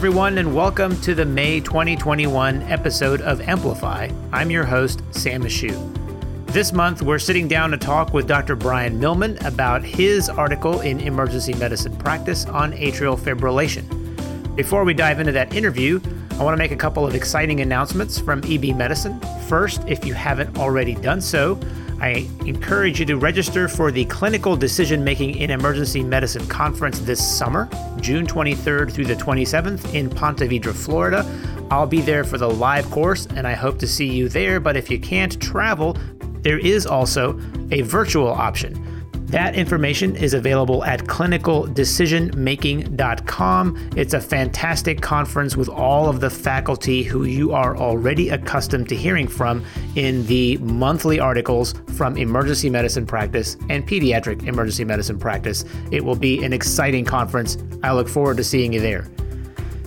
everyone, and welcome to the May 2021 episode of EMplify. I'm your host, Sam Ashoo. This month, we're sitting down to talk with Dr. Brian Millman about his article in Emergency Medicine Practice on atrial fibrillation. Before we dive into that interview, I want to make a couple of exciting announcements from EB Medicine. First, if you haven't already done so, I encourage you to register for the Clinical Decision Making in Emergency Medicine Conference this summer, June 23rd through the 27th in Ponte Vedra, Florida. I'll be there for the live course and I hope to see you there. But if you can't travel, there is also a virtual option. That information is available at clinicaldecisionmaking.com. It's a fantastic conference with all of the faculty who you are already accustomed to hearing from in the monthly articles from emergency medicine practice and pediatric emergency medicine practice. It will be an exciting conference. I look forward to seeing you there.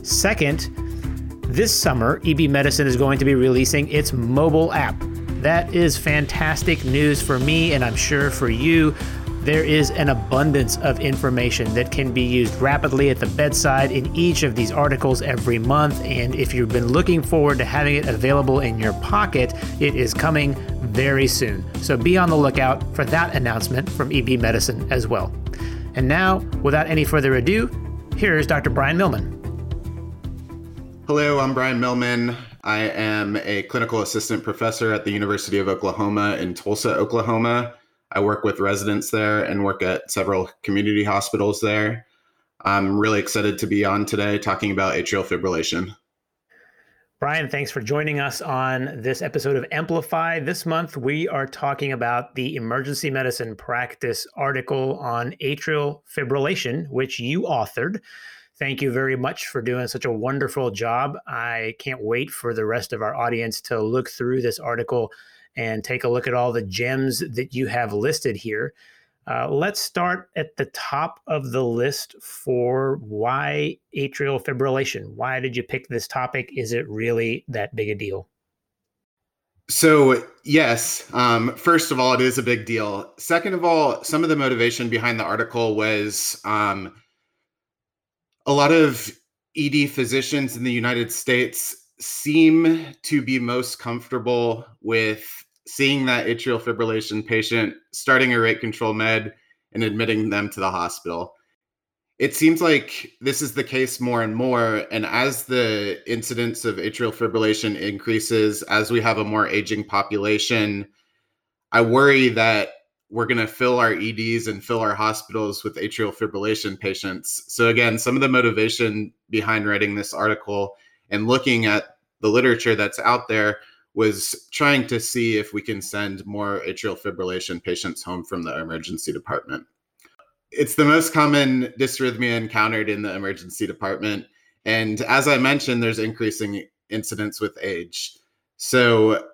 Second, this summer, EB Medicine is going to be releasing its mobile app. That is fantastic news for me, and I'm sure for you. There is an abundance of information that can be used rapidly at the bedside in each of these articles every month. And if you've been looking forward to having it available in your pocket, it is coming very soon. So be on the lookout for that announcement from EB Medicine as well. And now, without any further ado, here's Dr. Brian Millman. Hello, I'm Brian Millman. I am a clinical assistant professor at the University of Oklahoma in Tulsa, Oklahoma. I work with residents there and work at several community hospitals there. I'm really excited to be on today talking about atrial fibrillation. Brian, thanks for joining us on this episode of EMplify. This month, we are talking about the emergency medicine practice article on atrial fibrillation, which you authored. Thank you very much for doing such a wonderful job. I can't wait for the rest of our audience to look through this article and take a look at all the gems that you have listed here. Uh, let's start at the top of the list for why atrial fibrillation. Why did you pick this topic? Is it really that big a deal? So, yes, um, first of all, it is a big deal. Second of all, some of the motivation behind the article was um, a lot of ED physicians in the United States seem to be most comfortable with seeing that atrial fibrillation patient, starting a rate control med, and admitting them to the hospital. It seems like this is the case more and more. And as the incidence of atrial fibrillation increases, as we have a more aging population, I worry that we're going to fill our EDs and fill our hospitals with atrial fibrillation patients. So, again, some of the motivation behind writing this article and looking at the literature that's out there was trying to see if we can send more atrial fibrillation patients home from the emergency department. It's the most common dysrhythmia encountered in the emergency department. And as I mentioned, there's increasing incidence with age. So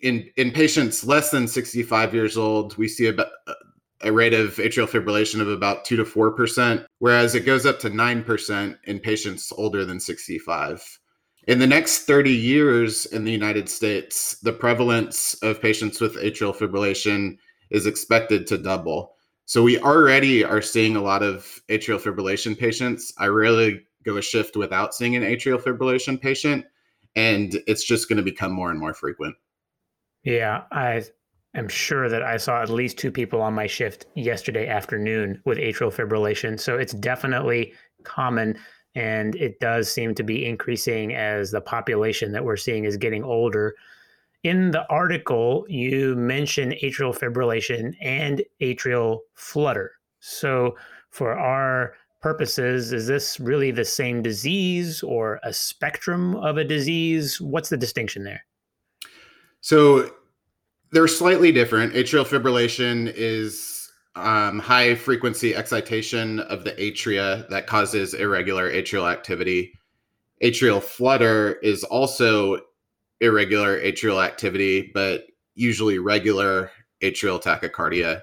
in, in patients less than 65 years old, we see about a rate of atrial fibrillation of about 2 to 4%, whereas it goes up to 9% in patients older than 65. In the next 30 years in the United States, the prevalence of patients with atrial fibrillation is expected to double. So we already are seeing a lot of atrial fibrillation patients. I rarely go a shift without seeing an atrial fibrillation patient, and it's just going to become more and more frequent. Yeah, I am sure that I saw at least two people on my shift yesterday afternoon with atrial fibrillation. So it's definitely common and it does seem to be increasing as the population that we're seeing is getting older. In the article, you mention atrial fibrillation and atrial flutter. So, for our purposes, is this really the same disease or a spectrum of a disease? What's the distinction there? So, they're slightly different. Atrial fibrillation is um, high frequency excitation of the atria that causes irregular atrial activity. Atrial flutter is also irregular atrial activity, but usually regular atrial tachycardia.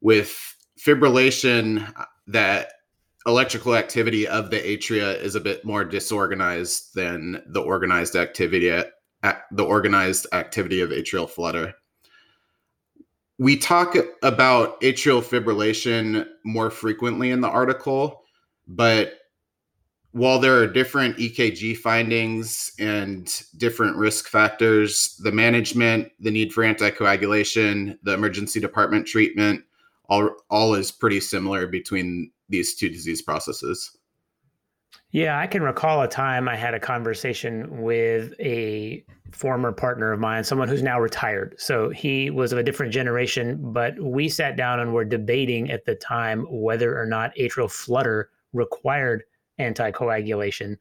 With fibrillation, that electrical activity of the atria is a bit more disorganized than the organized activity at the organized activity of atrial flutter we talk about atrial fibrillation more frequently in the article, but while there are different EKG findings and different risk factors, the management, the need for anticoagulation, the emergency department treatment, all, all is pretty similar between these two disease processes. Yeah, I can recall a time I had a conversation with a former partner of mine, someone who's now retired. So he was of a different generation, but we sat down and were debating at the time whether or not atrial flutter required anticoagulation.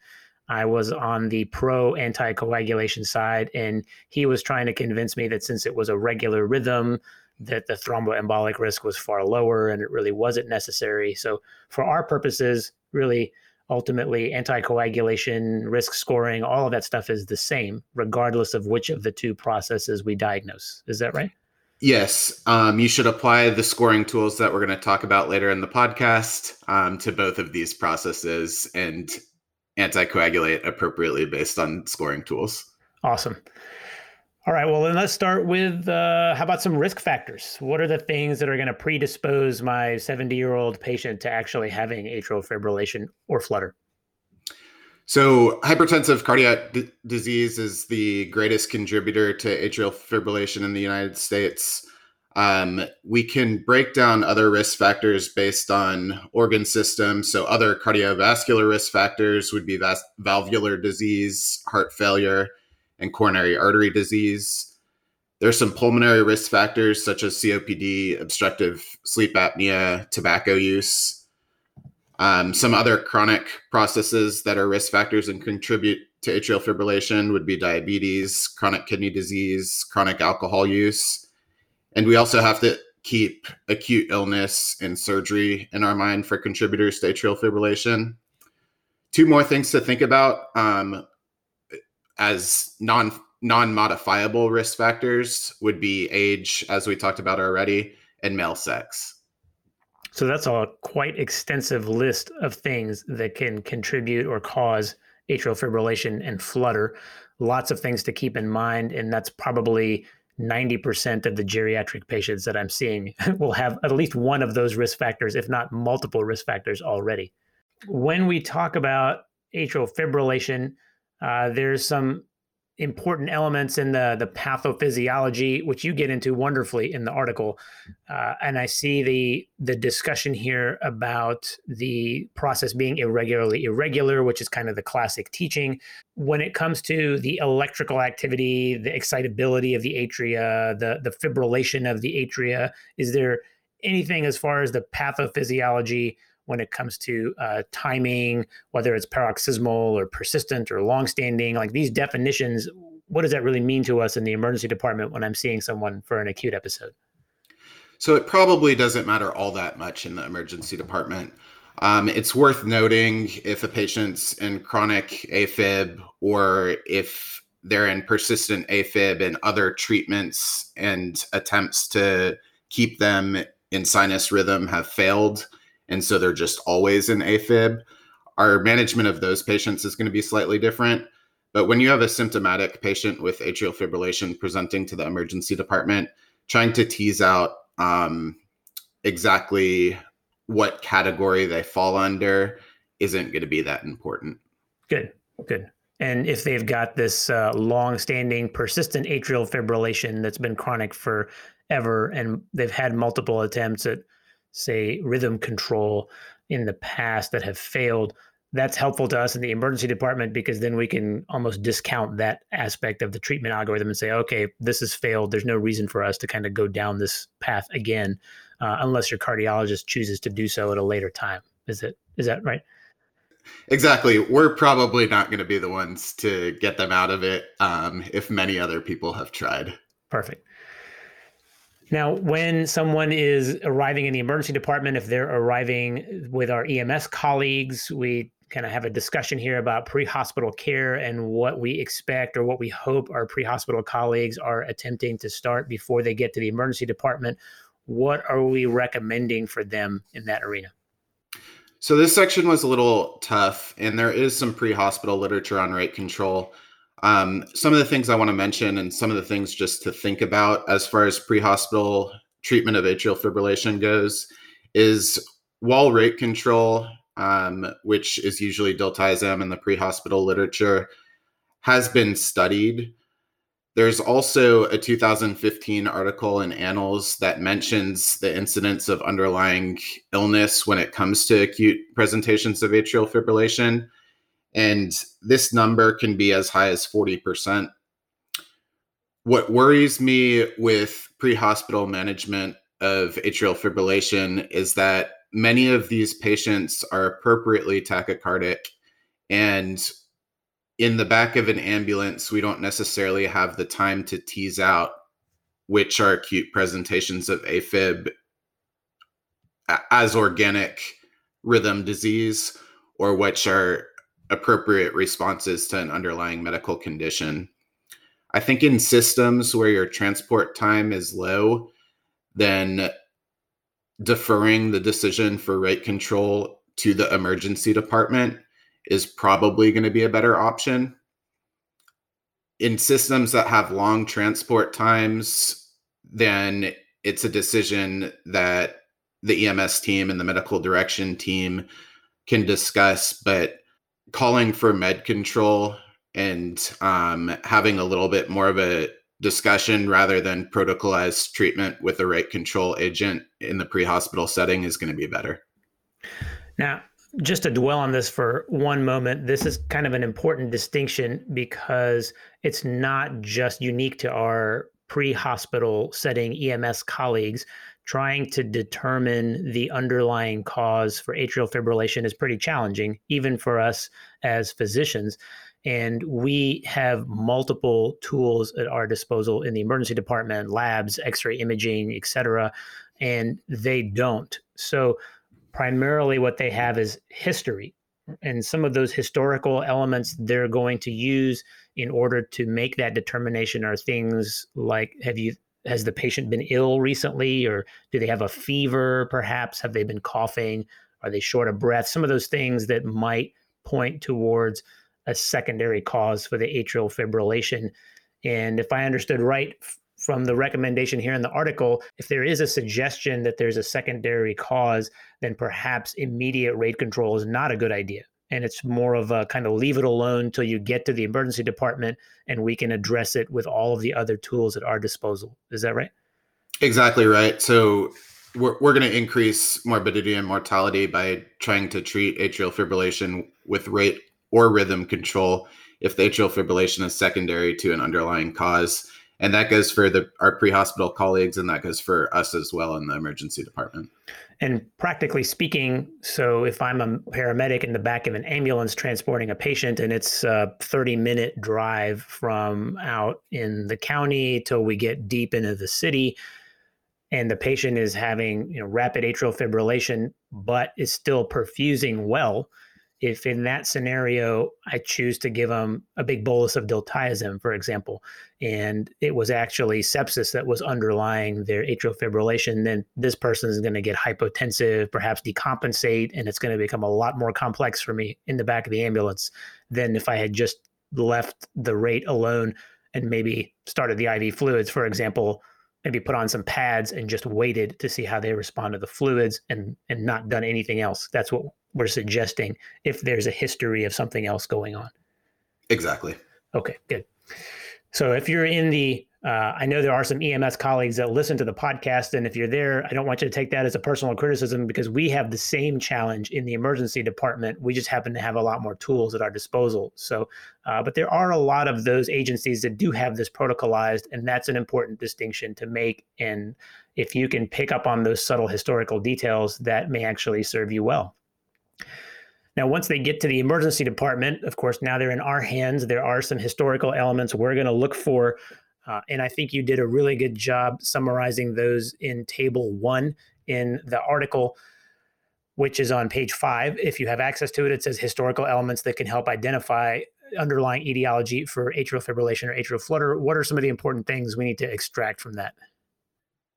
I was on the pro anticoagulation side, and he was trying to convince me that since it was a regular rhythm, that the thromboembolic risk was far lower and it really wasn't necessary. So, for our purposes, really, ultimately, anticoagulation, risk scoring, all of that stuff is the same, regardless of which of the two processes we diagnose. Is that right? Yes. Um, you should apply the scoring tools that we're going to talk about later in the podcast um, to both of these processes and anticoagulate appropriately based on scoring tools. Awesome. All right. Well, then let's start with uh, how about some risk factors? What are the things that are going to predispose my 70 year old patient to actually having atrial fibrillation or flutter? So, hypertensive cardiac d- disease is the greatest contributor to atrial fibrillation in the United States. Um, we can break down other risk factors based on organ system. So, other cardiovascular risk factors would be vas- valvular disease, heart failure, and coronary artery disease. There's some pulmonary risk factors such as COPD, obstructive sleep apnea, tobacco use. Um, some other chronic processes that are risk factors and contribute to atrial fibrillation would be diabetes, chronic kidney disease, chronic alcohol use. And we also have to keep acute illness and surgery in our mind for contributors to atrial fibrillation. Two more things to think about. Um, as non non modifiable risk factors would be age, as we talked about already, and male sex. So that's a quite extensive list of things that can contribute or cause atrial fibrillation and flutter. Lots of things to keep in mind, and that's probably 90% of the geriatric patients that I'm seeing will have at least one of those risk factors, if not multiple risk factors already. When we talk about atrial fibrillation, uh, there's some important elements in the the pathophysiology, which you get into wonderfully in the article, uh, and I see the the discussion here about the process being irregularly irregular, which is kind of the classic teaching. When it comes to the electrical activity, the excitability of the atria, the the fibrillation of the atria, is there anything as far as the pathophysiology when it comes to uh, timing, whether it's paroxysmal or persistent or longstanding. Like these definitions, what does that really mean to us in the emergency department when I'm seeing someone for an acute episode? So it probably doesn't matter all that much in the emergency department. Um, it's worth noting if a patient's in chronic AFib or if they're in persistent AFib and other treatments and attempts to keep them in sinus rhythm have failed and so they're just always in AFib. Our management of those patients is going to be slightly different. But when you have a symptomatic patient with atrial fibrillation presenting to the emergency department, trying to tease out um, exactly what category they fall under isn't going to be that important. Good, good. And if they've got this uh, long-standing, persistent atrial fibrillation that's been chronic forever, and they've had multiple attempts at say, rhythm control in the past that have failed, that's helpful to us in the emergency department because then we can almost discount that aspect of the treatment algorithm and say, okay, this has failed. There's no reason for us to kind of go down this path again, uh, unless your cardiologist chooses to do so at a later time. Is it? Is that right? Exactly. We're probably not going to be the ones to get them out of it um, if many other people have tried. Perfect. Now, when someone is arriving in the emergency department, if they're arriving with our EMS colleagues, we kind of have a discussion here about pre hospital care and what we expect or what we hope our pre hospital colleagues are attempting to start before they get to the emergency department. What are we recommending for them in that arena? So, this section was a little tough, and there is some pre hospital literature on rate control. Um, some of the things I want to mention and some of the things just to think about as far as pre hospital treatment of atrial fibrillation goes is wall rate control um, which is usually diltiazem in the pre-hospital literature, has been studied. There's also a 2015 article in Annals that mentions the incidence of underlying illness when it comes to acute presentations of atrial fibrillation. And this number can be as high as 40%. What worries me with pre hospital management of atrial fibrillation is that many of these patients are appropriately tachycardic and in the back of an ambulance we don't necessarily have the time to tease out which are acute presentations of afib as organic rhythm disease or which are appropriate responses to an underlying medical condition i think in systems where your transport time is low then deferring the decision for rate control to the emergency department is probably going to be a better option. In systems that have long transport times, then it's a decision that the EMS team and the medical direction team can discuss. But calling for med control and um, having a little bit more of a discussion rather than protocolized treatment with a rate control agent in the pre-hospital setting is going to be better. Now, just to dwell on this for one moment, this is kind of an important distinction because it's not just unique to our pre-hospital setting EMS colleagues. Trying to determine the underlying cause for atrial fibrillation is pretty challenging, even for us as physicians. And we have multiple tools at our disposal in the emergency department, labs, x ray imaging, et cetera, and they don't. So, primarily, what they have is history. And some of those historical elements they're going to use in order to make that determination are things like have you has the patient been ill recently or do they have a fever perhaps have they been coughing are they short of breath some of those things that might point towards a secondary cause for the atrial fibrillation. And if I understood right from the recommendation here in the article, if there is a suggestion that there's a secondary cause, then perhaps immediate rate control is not a good idea. And it's more of a kind of leave it alone till you get to the emergency department and we can address it with all of the other tools at our disposal. Is that right? Exactly right. So we're, we're going to increase morbidity and mortality by trying to treat atrial fibrillation with rate or rhythm control if the atrial fibrillation is secondary to an underlying cause. And that goes for the our pre-hospital colleagues, and that goes for us as well in the emergency department. And practically speaking, so if I'm a paramedic in the back of an ambulance transporting a patient, and it's a 30 minute drive from out in the county till we get deep into the city, and the patient is having you know rapid atrial fibrillation, but is still perfusing well, if in that scenario I choose to give them a big bolus of diltiazem, for example, and it was actually sepsis that was underlying their atrial fibrillation, then this person is going to get hypotensive, perhaps decompensate, and it's going to become a lot more complex for me in the back of the ambulance than if I had just left the rate alone and maybe started the IV fluids, for example, maybe put on some pads and just waited to see how they respond to the fluids and and not done anything else. That's what we're suggesting if there's a history of something else going on. Exactly. Okay, good. So if you're in the, uh, I know there are some EMS colleagues that listen to the podcast, and if you're there, I don't want you to take that as a personal criticism because we have the same challenge in the emergency department. We just happen to have a lot more tools at our disposal. So, uh, but there are a lot of those agencies that do have this protocolized, and that's an important distinction to make. And if you can pick up on those subtle historical details, that may actually serve you well. Now, once they get to the emergency department, of course, now they're in our hands. There are some historical elements we're going to look for. Uh, and I think you did a really good job summarizing those in table one in the article, which is on page five. If you have access to it, it says historical elements that can help identify underlying etiology for atrial fibrillation or atrial flutter. What are some of the important things we need to extract from that?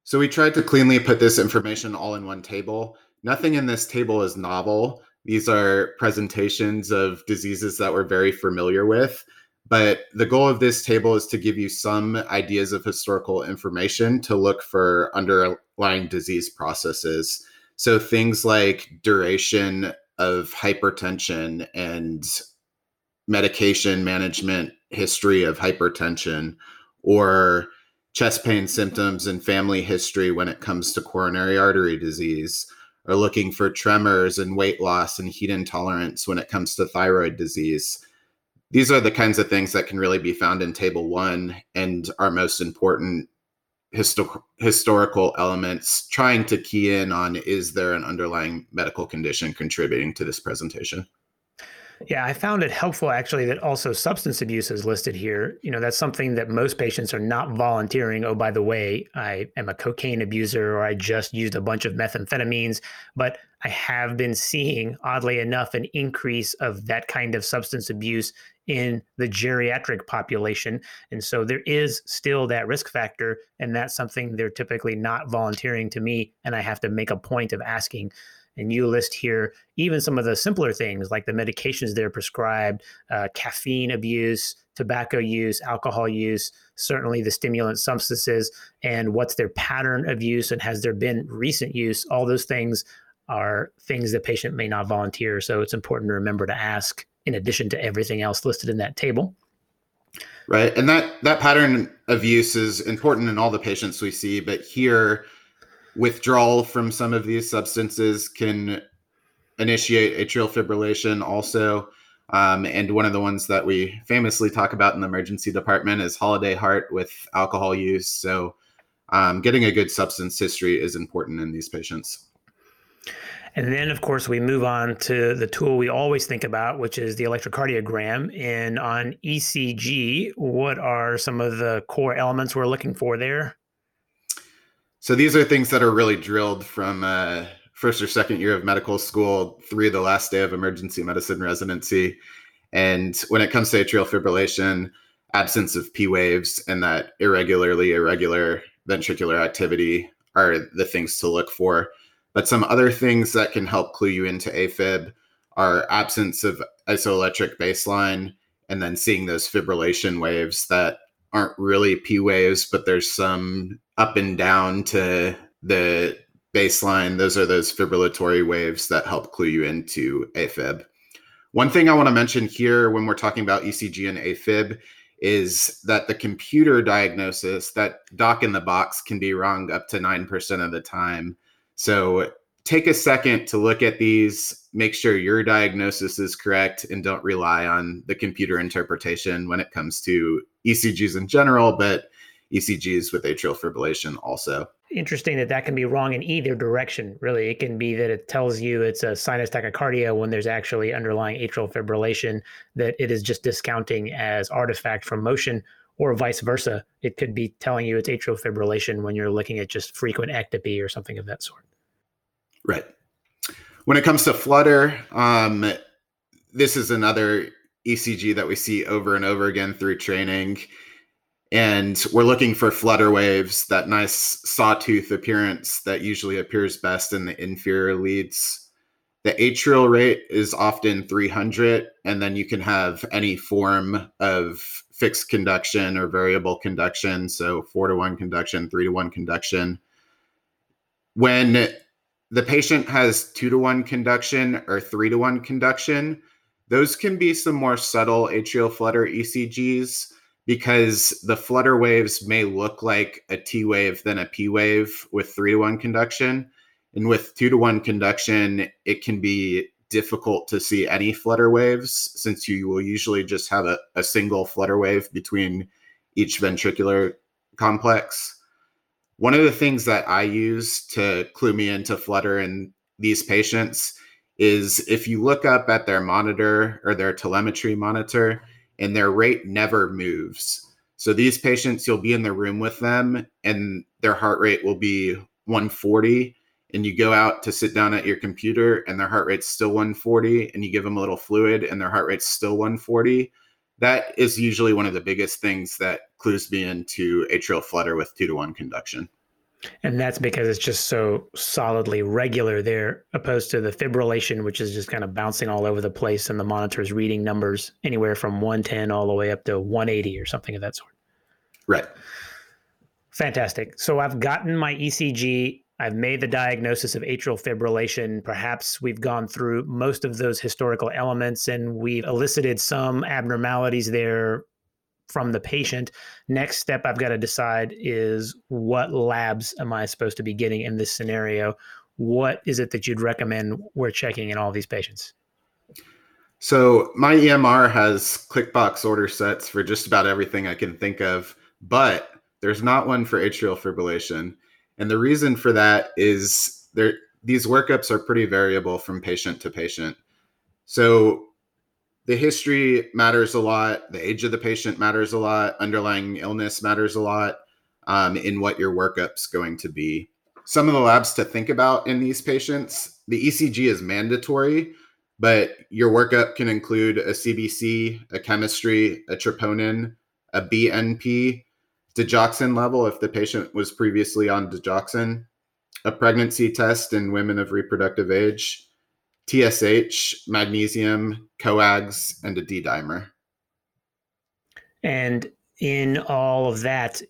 So, we tried to cleanly put this information all in one table. Nothing in this table is novel. These are presentations of diseases that we're very familiar with. But the goal of this table is to give you some ideas of historical information to look for underlying disease processes. So things like duration of hypertension and medication management history of hypertension or chest pain symptoms and family history when it comes to coronary artery disease are looking for tremors and weight loss and heat intolerance when it comes to thyroid disease. These are the kinds of things that can really be found in table one and are most important histor- historical elements, trying to key in on is there an underlying medical condition contributing to this presentation? Yeah, I found it helpful actually that also substance abuse is listed here. You know, that's something that most patients are not volunteering. Oh, by the way, I am a cocaine abuser or I just used a bunch of methamphetamines. But I have been seeing, oddly enough, an increase of that kind of substance abuse in the geriatric population. And so there is still that risk factor. And that's something they're typically not volunteering to me. And I have to make a point of asking and you list here even some of the simpler things like the medications they're prescribed, uh, caffeine abuse, tobacco use, alcohol use, certainly the stimulant substances, and what's their pattern of use and has there been recent use. All those things are things the patient may not volunteer. So it's important to remember to ask in addition to everything else listed in that table. Right. And that that pattern of use is important in all the patients we see, but here withdrawal from some of these substances can initiate atrial fibrillation also. Um, and one of the ones that we famously talk about in the emergency department is holiday heart with alcohol use. So, um, getting a good substance history is important in these patients. And then, of course, we move on to the tool we always think about, which is the electrocardiogram. And on ECG, what are some of the core elements we're looking for there? So these are things that are really drilled from uh, first or second year of medical school through the last day of emergency medicine residency. And when it comes to atrial fibrillation, absence of P waves and that irregularly irregular ventricular activity are the things to look for. But some other things that can help clue you into AFib are absence of isoelectric baseline and then seeing those fibrillation waves that aren't really P waves, but there's some up and down to the baseline. Those are those fibrillatory waves that help clue you into AFib. One thing I want to mention here when we're talking about ECG and AFib is that the computer diagnosis, that doc in the box, can be wrong up to 9% of the time. So take a second to look at these, make sure your diagnosis is correct, and don't rely on the computer interpretation when it comes to ECGs in general, but ECGs with atrial fibrillation also. Interesting that that can be wrong in either direction. Really, it can be that it tells you it's a sinus tachycardia when there's actually underlying atrial fibrillation, that it is just discounting as artifact from motion, or vice versa. It could be telling you it's atrial fibrillation when you're looking at just frequent ectopy or something of that sort. Right. When it comes to flutter, um, this is another ECG that we see over and over again through training. And we're looking for flutter waves, that nice sawtooth appearance that usually appears best in the inferior leads. The atrial rate is often 300, and then you can have any form of fixed conduction or variable conduction. So four to one conduction, three to one conduction. When the patient has two to one conduction or three to one conduction, those can be some more subtle atrial flutter ECGs because the flutter waves may look like a T wave than a P wave with three to one conduction. And with two to one conduction, it can be difficult to see any flutter waves since you will usually just have a, a single flutter wave between each ventricular complex. One of the things that I use to clue me into flutter in these patients is if you look up at their monitor or their telemetry monitor and their rate never moves. So these patients, you'll be in the room with them and their heart rate will be 140. And you go out to sit down at your computer and their heart rate's still 140, and you give them a little fluid and their heart rate's still 140. That is usually one of the biggest things that clues me into atrial flutter with two to one conduction. And that's because it's just so solidly regular there, opposed to the fibrillation, which is just kind of bouncing all over the place, and the monitor is reading numbers anywhere from 110 all the way up to 180 or something of that sort. Right. Fantastic. So I've gotten my ECG I've made the diagnosis of atrial fibrillation. Perhaps we've gone through most of those historical elements and we've elicited some abnormalities there from the patient. Next step I've got to decide is what labs am I supposed to be getting in this scenario? What is it that you'd recommend we're checking in all these patients? So my EMR has ClickBox order sets for just about everything I can think of, but there's not one for atrial fibrillation. And the reason for that is there these workups are pretty variable from patient to patient. So the history matters a lot, the age of the patient matters a lot, underlying illness matters a lot um, in what your workup's going to be. Some of the labs to think about in these patients, the ECG is mandatory, but your workup can include a CBC, a chemistry, a troponin, a BNP, digoxin level if the patient was previously on digoxin, a pregnancy test in women of reproductive age, TSH, magnesium, coags, and a D dimer. And in all of that,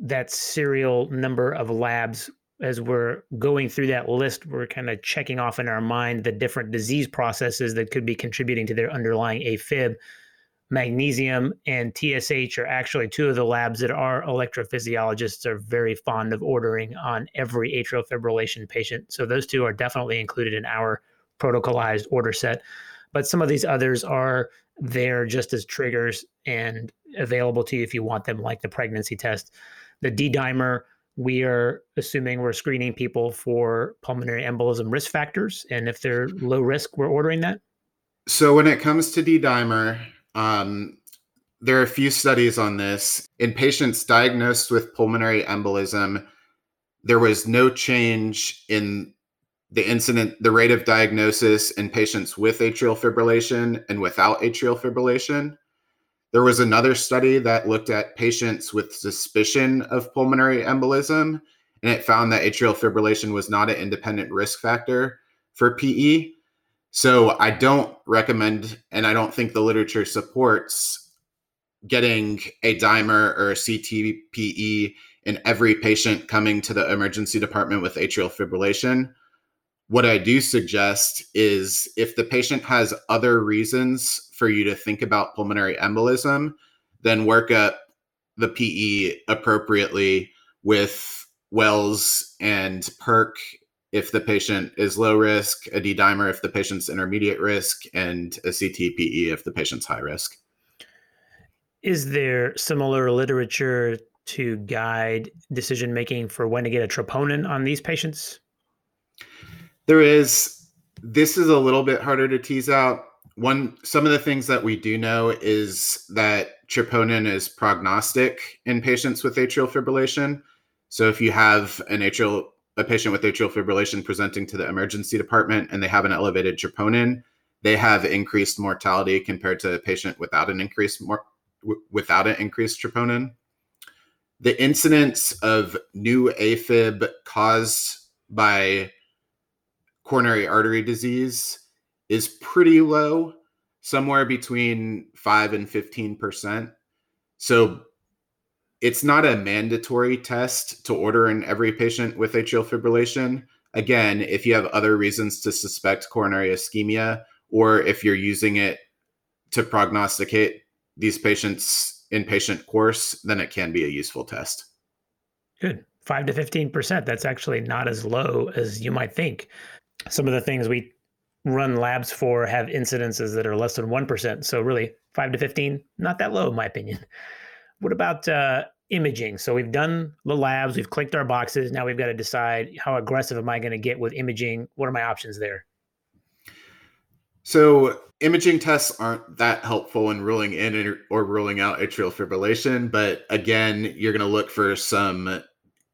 that serial number of labs, as we're going through that list, we're kind of checking off in our mind the different disease processes that could be contributing to their underlying AFib magnesium and TSH are actually two of the labs that our electrophysiologists are very fond of ordering on every atrial fibrillation patient. So those two are definitely included in our protocolized order set. But some of these others are there just as triggers and available to you if you want them, like the pregnancy test. The D dimer, we are assuming we're screening people for pulmonary embolism risk factors. And if they're low risk, we're ordering that. So when it comes to D dimer, um, there are a few studies on this. In patients diagnosed with pulmonary embolism, there was no change in the incident, the rate of diagnosis in patients with atrial fibrillation and without atrial fibrillation. There was another study that looked at patients with suspicion of pulmonary embolism, and it found that atrial fibrillation was not an independent risk factor for PE. So I don't recommend, and I don't think the literature supports getting a dimer or a CTPE in every patient coming to the emergency department with atrial fibrillation. What I do suggest is if the patient has other reasons for you to think about pulmonary embolism, then work up the PE appropriately with Wells and PERC if the patient is low risk, a D dimer if the patient's intermediate risk, and a CTPE if the patient's high risk. Is there similar literature to guide decision making for when to get a troponin on these patients? There is. This is a little bit harder to tease out. One, some of the things that we do know is that troponin is prognostic in patients with atrial fibrillation. So if you have an atrial a patient with atrial fibrillation presenting to the emergency department and they have an elevated troponin, they have increased mortality compared to a patient without an increased more without an increased troponin. The incidence of new AFib caused by coronary artery disease is pretty low, somewhere between 5 and 15%. So it's not a mandatory test to order in every patient with atrial fibrillation. Again, if you have other reasons to suspect coronary ischemia, or if you're using it to prognosticate these patients in patient course, then it can be a useful test. Good. 5 to 15%. That's actually not as low as you might think. Some of the things we run labs for have incidences that are less than 1%. So, really, 5 to 15, not that low, in my opinion. What about uh, imaging. So we've done the labs, we've clicked our boxes. Now we've got to decide how aggressive am I going to get with imaging? What are my options there? So imaging tests aren't that helpful in ruling in or ruling out atrial fibrillation, but again, you're going to look for some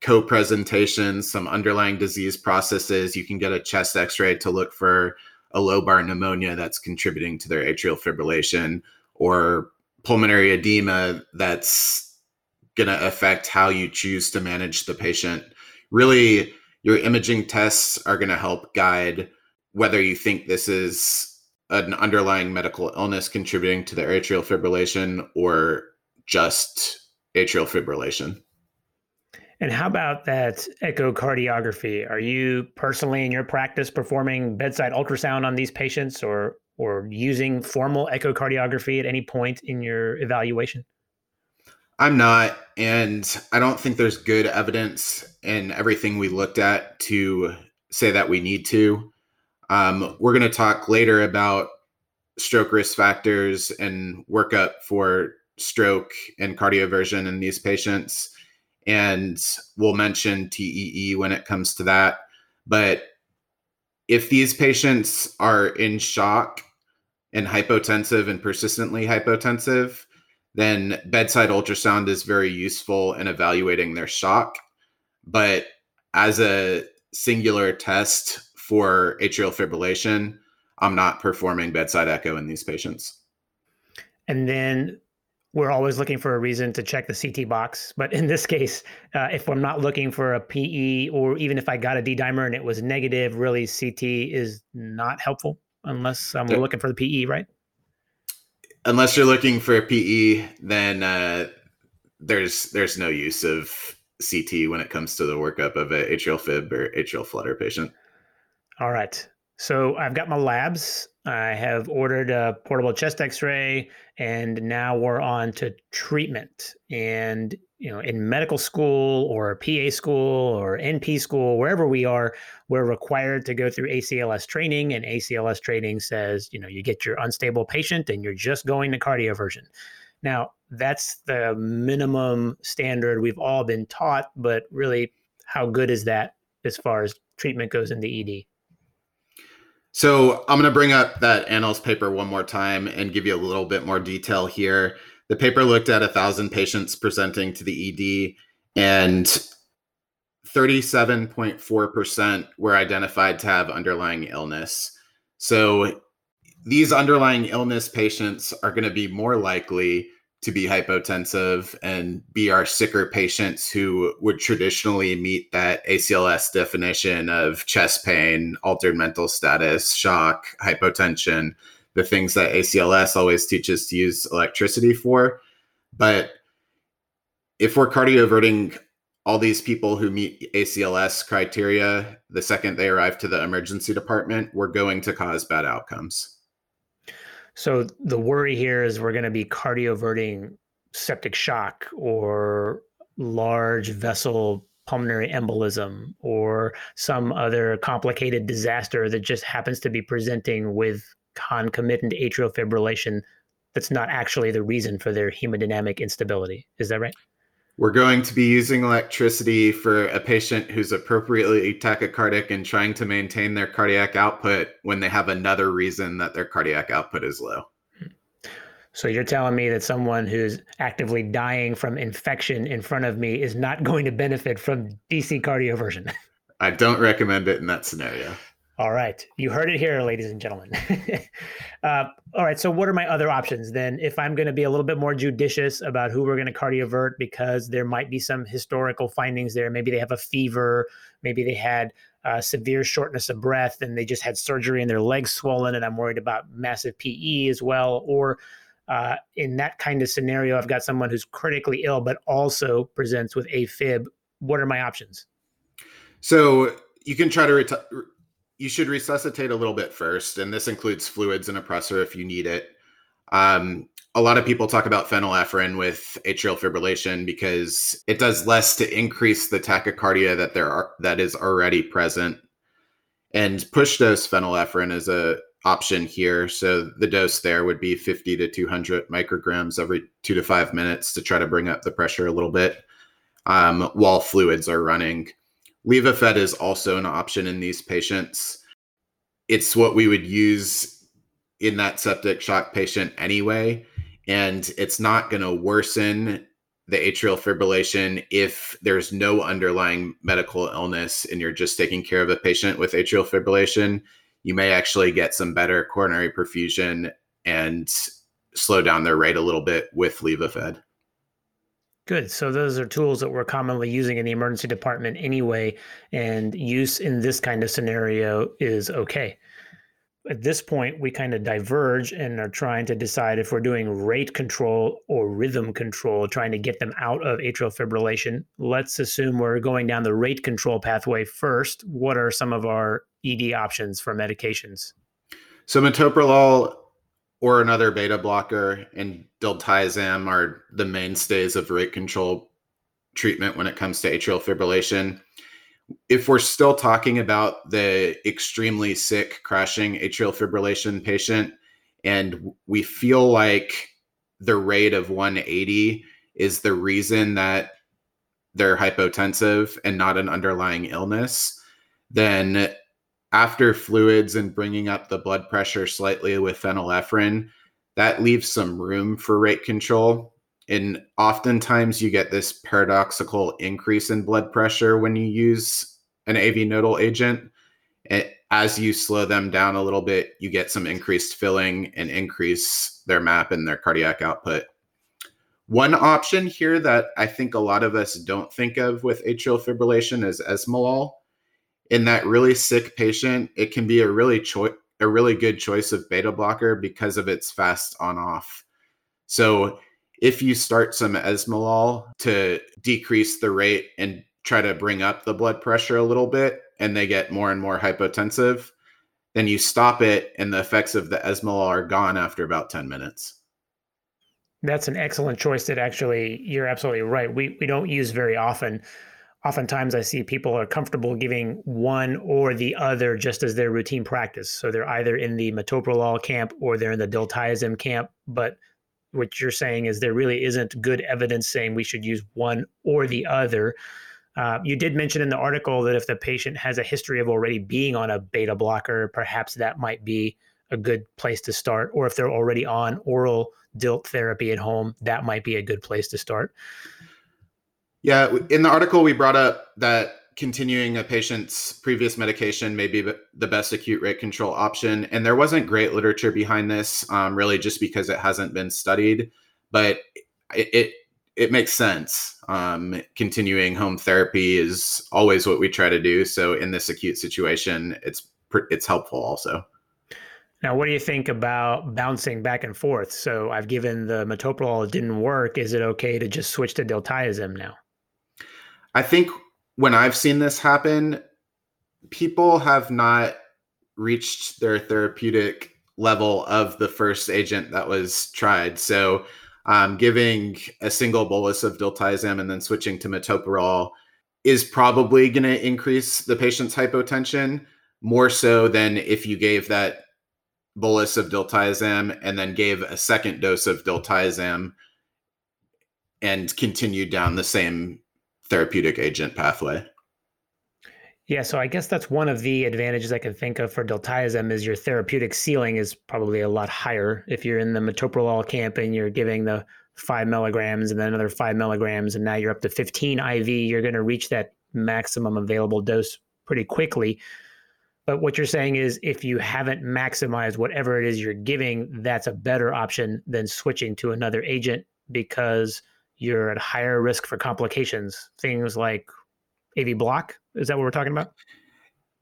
co-presentations, some underlying disease processes. You can get a chest x-ray to look for a lobar pneumonia that's contributing to their atrial fibrillation or pulmonary edema that's going to affect how you choose to manage the patient. Really, your imaging tests are going to help guide whether you think this is an underlying medical illness contributing to the atrial fibrillation or just atrial fibrillation. And how about that echocardiography? Are you personally in your practice performing bedside ultrasound on these patients or or using formal echocardiography at any point in your evaluation? I'm not, and I don't think there's good evidence in everything we looked at to say that we need to. Um, we're going to talk later about stroke risk factors and workup for stroke and cardioversion in these patients. And we'll mention TEE when it comes to that. But if these patients are in shock and hypotensive and persistently hypotensive, then bedside ultrasound is very useful in evaluating their shock. But as a singular test for atrial fibrillation, I'm not performing bedside echo in these patients. And then we're always looking for a reason to check the CT box. But in this case, uh, if I'm not looking for a PE, or even if I got a D dimer and it was negative, really CT is not helpful unless I'm looking for the PE, right? Unless you're looking for a PE, then uh, there's there's no use of CT when it comes to the workup of an atrial fib or atrial flutter patient. All right. So I've got my labs. I have ordered a portable chest X-ray, and now we're on to treatment. And you know, in medical school or PA school or NP school, wherever we are, we're required to go through ACLS training, and ACLS training says, you know, you get your unstable patient, and you're just going to cardioversion. Now, that's the minimum standard we've all been taught, but really, how good is that as far as treatment goes in the ED? So I'm going to bring up that Annals paper one more time and give you a little bit more detail here. The paper looked at a thousand patients presenting to the ED, and 37.4% were identified to have underlying illness. So these underlying illness patients are going to be more likely to be hypotensive and be our sicker patients who would traditionally meet that ACLS definition of chest pain, altered mental status, shock, hypotension, the things that ACLS always teaches to use electricity for. But if we're cardioverting all these people who meet ACLS criteria the second they arrive to the emergency department, we're going to cause bad outcomes. So the worry here is we're going to be cardioverting septic shock or large vessel pulmonary embolism or some other complicated disaster that just happens to be presenting with concomitant atrial fibrillation that's not actually the reason for their hemodynamic instability. Is that right? We're going to be using electricity for a patient who's appropriately tachycardic and trying to maintain their cardiac output when they have another reason that their cardiac output is low. So you're telling me that someone who's actively dying from infection in front of me is not going to benefit from DC cardioversion? I don't recommend it in that scenario. All right. You heard it here, ladies and gentlemen. uh, all right. So, what are my other options then? If I'm going to be a little bit more judicious about who we're going to cardiovert because there might be some historical findings there. Maybe they have a fever. Maybe they had uh, severe shortness of breath and they just had surgery and their legs swollen. And I'm worried about massive PE as well. Or uh, in that kind of scenario, I've got someone who's critically ill but also presents with AFib. What are my options? So, you can try to reti- you should resuscitate a little bit first, and this includes fluids and a pressor if you need it. Um, a lot of people talk about phenylephrine with atrial fibrillation because it does less to increase the tachycardia that there are that is already present. And push dose phenylephrine is a option here. So the dose there would be 50 to 200 micrograms every two to five minutes to try to bring up the pressure a little bit um, while fluids are running. Levophed is also an option in these patients. It's what we would use in that septic shock patient anyway. And it's not going to worsen the atrial fibrillation if there's no underlying medical illness and you're just taking care of a patient with atrial fibrillation. You may actually get some better coronary perfusion and slow down their rate a little bit with Levophed. Good. So those are tools that we're commonly using in the emergency department anyway, and use in this kind of scenario is okay. at this point we kind of diverge and are trying to decide if we're doing rate control or rhythm control trying to get them out of atrial fibrillation let's assume we're going down the rate control pathway first what are some of our ed options for medications so metoprolol or another beta blocker and diltiazem are the mainstays of rate control treatment when it comes to atrial fibrillation. If we're still talking about the extremely sick crashing atrial fibrillation patient and we feel like the rate of 180 is the reason that they're hypotensive and not an underlying illness then after fluids and bringing up the blood pressure slightly with phenylephrine that leaves some room for rate control and oftentimes you get this paradoxical increase in blood pressure when you use an AV nodal agent. As you slow them down a little bit, you get some increased filling and increase their MAP and their cardiac output. One option here that I think a lot of us don't think of with atrial fibrillation is esmolol. In that really sick patient, it can be a really cho- a really good choice of beta blocker because of its fast on off. So if you start some esmolol to decrease the rate and try to bring up the blood pressure a little bit and they get more and more hypotensive, then you stop it and the effects of the esmolol are gone after about 10 minutes. That's an excellent choice that actually you're absolutely right. We we don't use very often. Oftentimes I see people are comfortable giving one or the other just as their routine practice. So they're either in the metoprolol camp or they're in the diltiazem camp, but what you're saying is there really isn't good evidence saying we should use one or the other. Uh, you did mention in the article that if the patient has a history of already being on a beta blocker, perhaps that might be a good place to start. Or if they're already on oral DILT therapy at home, that might be a good place to start. Yeah, in the article, we brought up that continuing a patient's previous medication may be the best acute rate control option. And there wasn't great literature behind this, um, really, just because it hasn't been studied. But it, it, it makes sense. Um, continuing home therapy is always what we try to do. So in this acute situation, it's it's helpful also. Now, what do you think about bouncing back and forth? So I've given the metoprolol, it didn't work. Is it okay to just switch to diltiazem now? I think when I've seen this happen, people have not reached their therapeutic level of the first agent that was tried. So, um, giving a single bolus of diltiazem and then switching to metoprolol is probably going to increase the patient's hypotension more so than if you gave that bolus of diltiazem and then gave a second dose of diltiazem and continued down the same therapeutic agent pathway. Yeah, so I guess that's one of the advantages I can think of for diltiazem is your therapeutic ceiling is probably a lot higher. If you're in the metoprolol camp and you're giving the five milligrams and then another five milligrams, and now you're up to 15 IV, you're going to reach that maximum available dose pretty quickly. But what you're saying is if you haven't maximized whatever it is you're giving, that's a better option than switching to another agent because you're at higher risk for complications, things like AV block. Is that what we're talking about?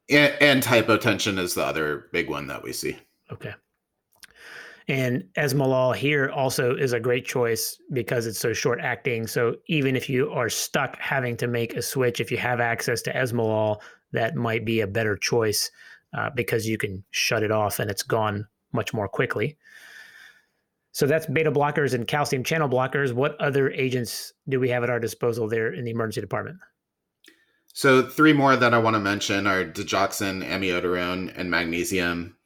And, and hypotension is the other big one that we see. Okay. And esmolol here also is a great choice because it's so short acting. So even if you are stuck having to make a switch, if you have access to esmolol, that might be a better choice uh, because you can shut it off and it's gone much more quickly. So that's beta blockers and calcium channel blockers. What other agents do we have at our disposal there in the emergency department? So three more that I want to mention are digoxin, amiodarone, and magnesium.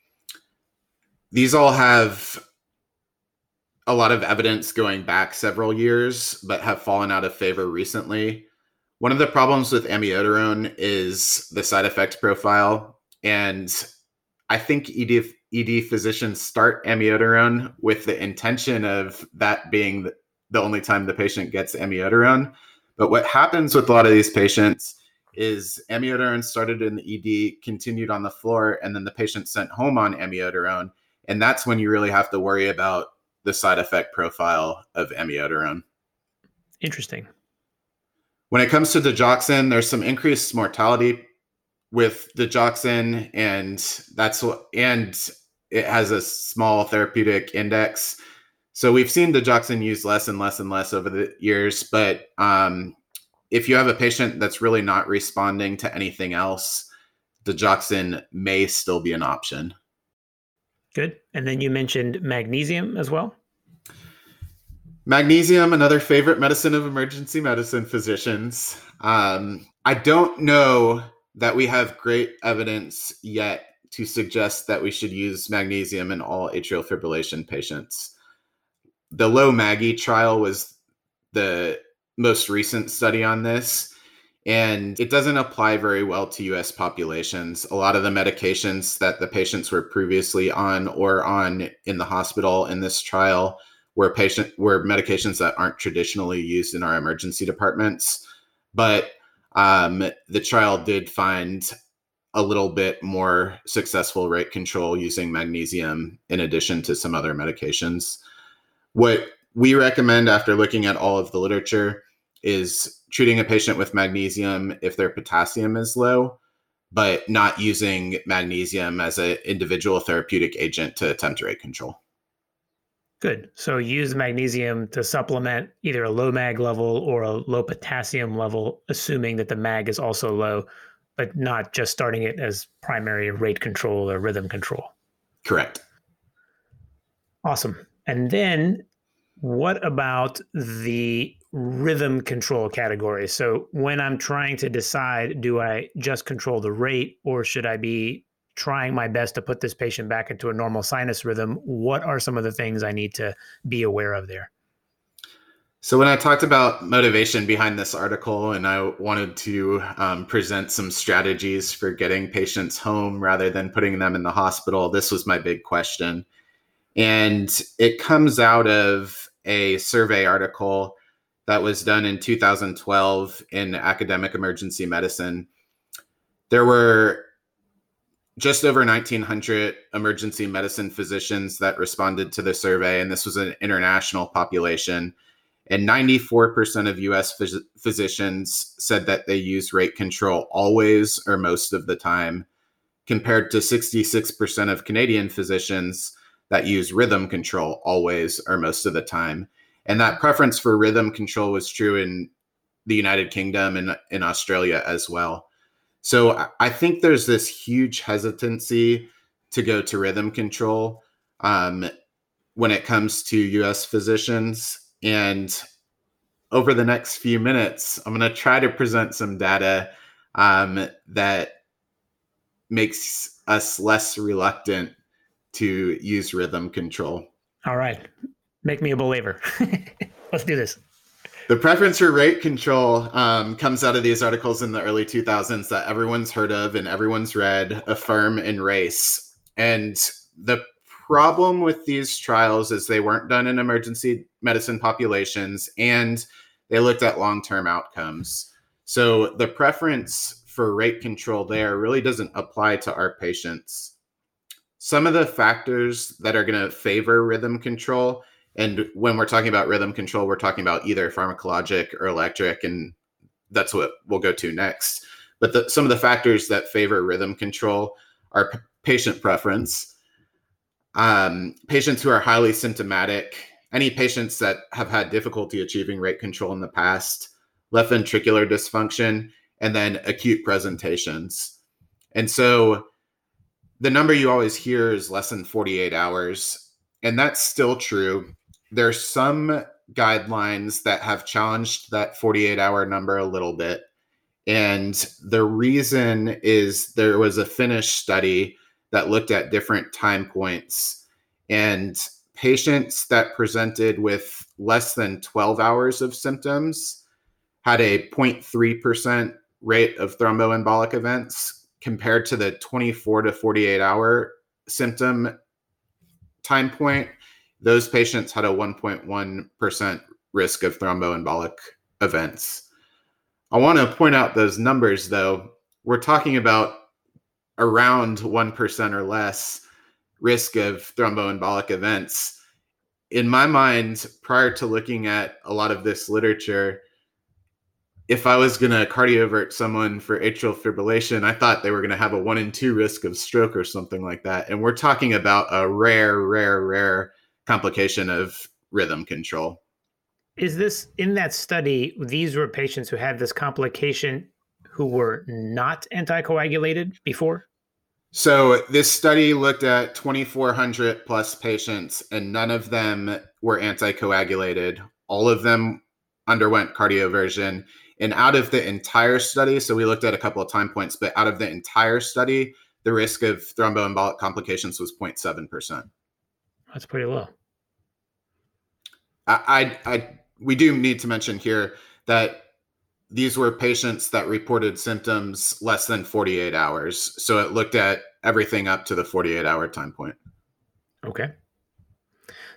These all have a lot of evidence going back several years, but have fallen out of favor recently. One of the problems with amiodarone is the side effect profile. And I think ED, ED physicians start amiodarone with the intention of that being the only time the patient gets amiodarone. But what happens with a lot of these patients is amiodarone started in the ED, continued on the floor, and then the patient sent home on amiodarone. And that's when you really have to worry about the side effect profile of amiodarone. Interesting. When it comes to digoxin, there's some increased mortality with digoxin, and that's what, and it has a small therapeutic index. So we've seen digoxin used less and less and less over the years. But um, if you have a patient that's really not responding to anything else, digoxin may still be an option. Good. And then you mentioned magnesium as well. Magnesium, another favorite medicine of emergency medicine physicians. Um, I don't know that we have great evidence yet to suggest that we should use magnesium in all atrial fibrillation patients. The LOMAGHI trial was the most recent study on this, and it doesn't apply very well to US populations. A lot of the medications that the patients were previously on or on in the hospital in this trial were patient were medications that aren't traditionally used in our emergency departments. But um, the trial did find a little bit more successful rate control using magnesium in addition to some other medications. What we recommend after looking at all of the literature is treating a patient with magnesium if their potassium is low, but not using magnesium as an individual therapeutic agent to attempt rate control. Good. So use magnesium to supplement either a low mag level or a low potassium level, assuming that the mag is also low, but not just starting it as primary rate control or rhythm control. Correct. Awesome. And then what about the rhythm control category? So when I'm trying to decide, do I just control the rate or should I be trying my best to put this patient back into a normal sinus rhythm, what are some of the things I need to be aware of there? So, when I talked about motivation behind this article, and I wanted to um, present some strategies for getting patients home rather than putting them in the hospital, this was my big question. And it comes out of a survey article that was done in 2012 in academic emergency medicine. There were just over 1900 emergency medicine physicians that responded to the survey and this was an international population and 94% of us phys- physicians said that they use rate control always or most of the time compared to 66% of canadian physicians that use rhythm control always or most of the time and that preference for rhythm control was true in the united kingdom and in australia as well so I think there's this huge hesitancy to go to rhythm control um, when it comes to US physicians. And over the next few minutes, I'm going to try to present some data um, that makes us less reluctant to use rhythm control. All right. Make me a believer. Let's do this. The preference for rate control um, comes out of these articles in the early 2000s that everyone's heard of and everyone's read Affirm and Race. And the problem with these trials is they weren't done in emergency medicine populations and they looked at long term outcomes. So the preference for rate control there really doesn't apply to our patients. Some of the factors that are going to favor rhythm control and when we're talking about rhythm control, we're talking about either pharmacologic or electric, and that's what we'll go to next. But the, some of the factors that favor rhythm control are p- patient preference, um, patients who are highly symptomatic, any patients that have had difficulty achieving rate control in the past, left ventricular dysfunction, and then acute presentations. And so the number you always hear is less than 48 hours. And that's still true there's some guidelines that have challenged that 48 hour number a little bit. And the reason is there was a Finnish study that looked at different time points and patients that presented with less than 12 hours of symptoms had a 0.3% rate of thromboembolic events compared to the 24 to 48 hour symptom time point those patients had a 1.1% risk of thromboembolic events. I want to point out those numbers though. We're talking about around 1% or less risk of thromboembolic events. In my mind, prior to looking at a lot of this literature, if I was going to cardiovert someone for atrial fibrillation, I thought they were going to have a one in two risk of stroke or something like that. And we're talking about a rare, rare, rare complication of rhythm control. Is this in that study? These were patients who had this complication who were not anticoagulated before? So this study looked at 2,400 plus patients, and none of them were anticoagulated. All of them underwent cardioversion. And out of the entire study, so we looked at a couple of time points, but out of the entire study, the risk of thromboembolic complications was 0.7%. That's pretty low. I, I, I, we do need to mention here that these were patients that reported symptoms less than 48 hours. So it looked at everything up to the 48 hour time point. Okay.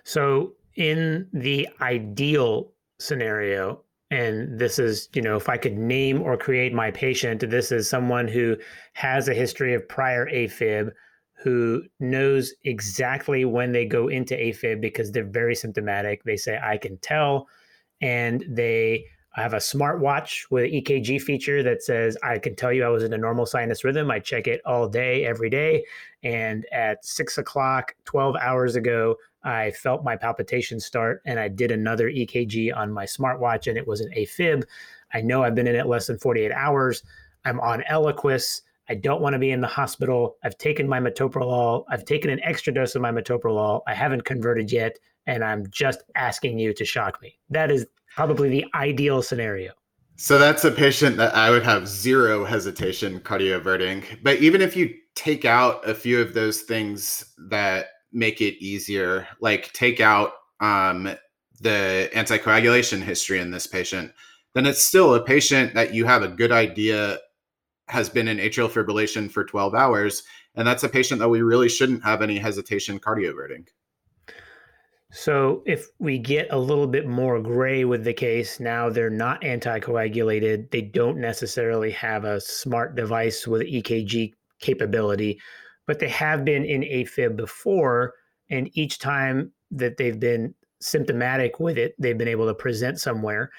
So in the ideal scenario, and this is, you know, if I could name or create my patient, this is someone who has a history of prior AFib, who knows exactly when they go into AFib because they're very symptomatic. They say, I can tell. And they I have a smartwatch with an EKG feature that says I can tell you I was in a normal sinus rhythm. I check it all day, every day. And at six o'clock, 12 hours ago, I felt my palpitations start and I did another EKG on my smartwatch and it was an AFib. I know I've been in it less than 48 hours. I'm on Eliquis. I don't want to be in the hospital. I've taken my metoprolol. I've taken an extra dose of my metoprolol. I haven't converted yet. And I'm just asking you to shock me. That is probably the ideal scenario. So that's a patient that I would have zero hesitation cardioverting. But even if you take out a few of those things that make it easier, like take out um, the anticoagulation history in this patient, then it's still a patient that you have a good idea has been in atrial fibrillation for 12 hours. And that's a patient that we really shouldn't have any hesitation cardioverting. So if we get a little bit more gray with the case, now they're not anticoagulated. They don't necessarily have a smart device with EKG capability, but they have been in AFib before. And each time that they've been symptomatic with it, they've been able to present somewhere.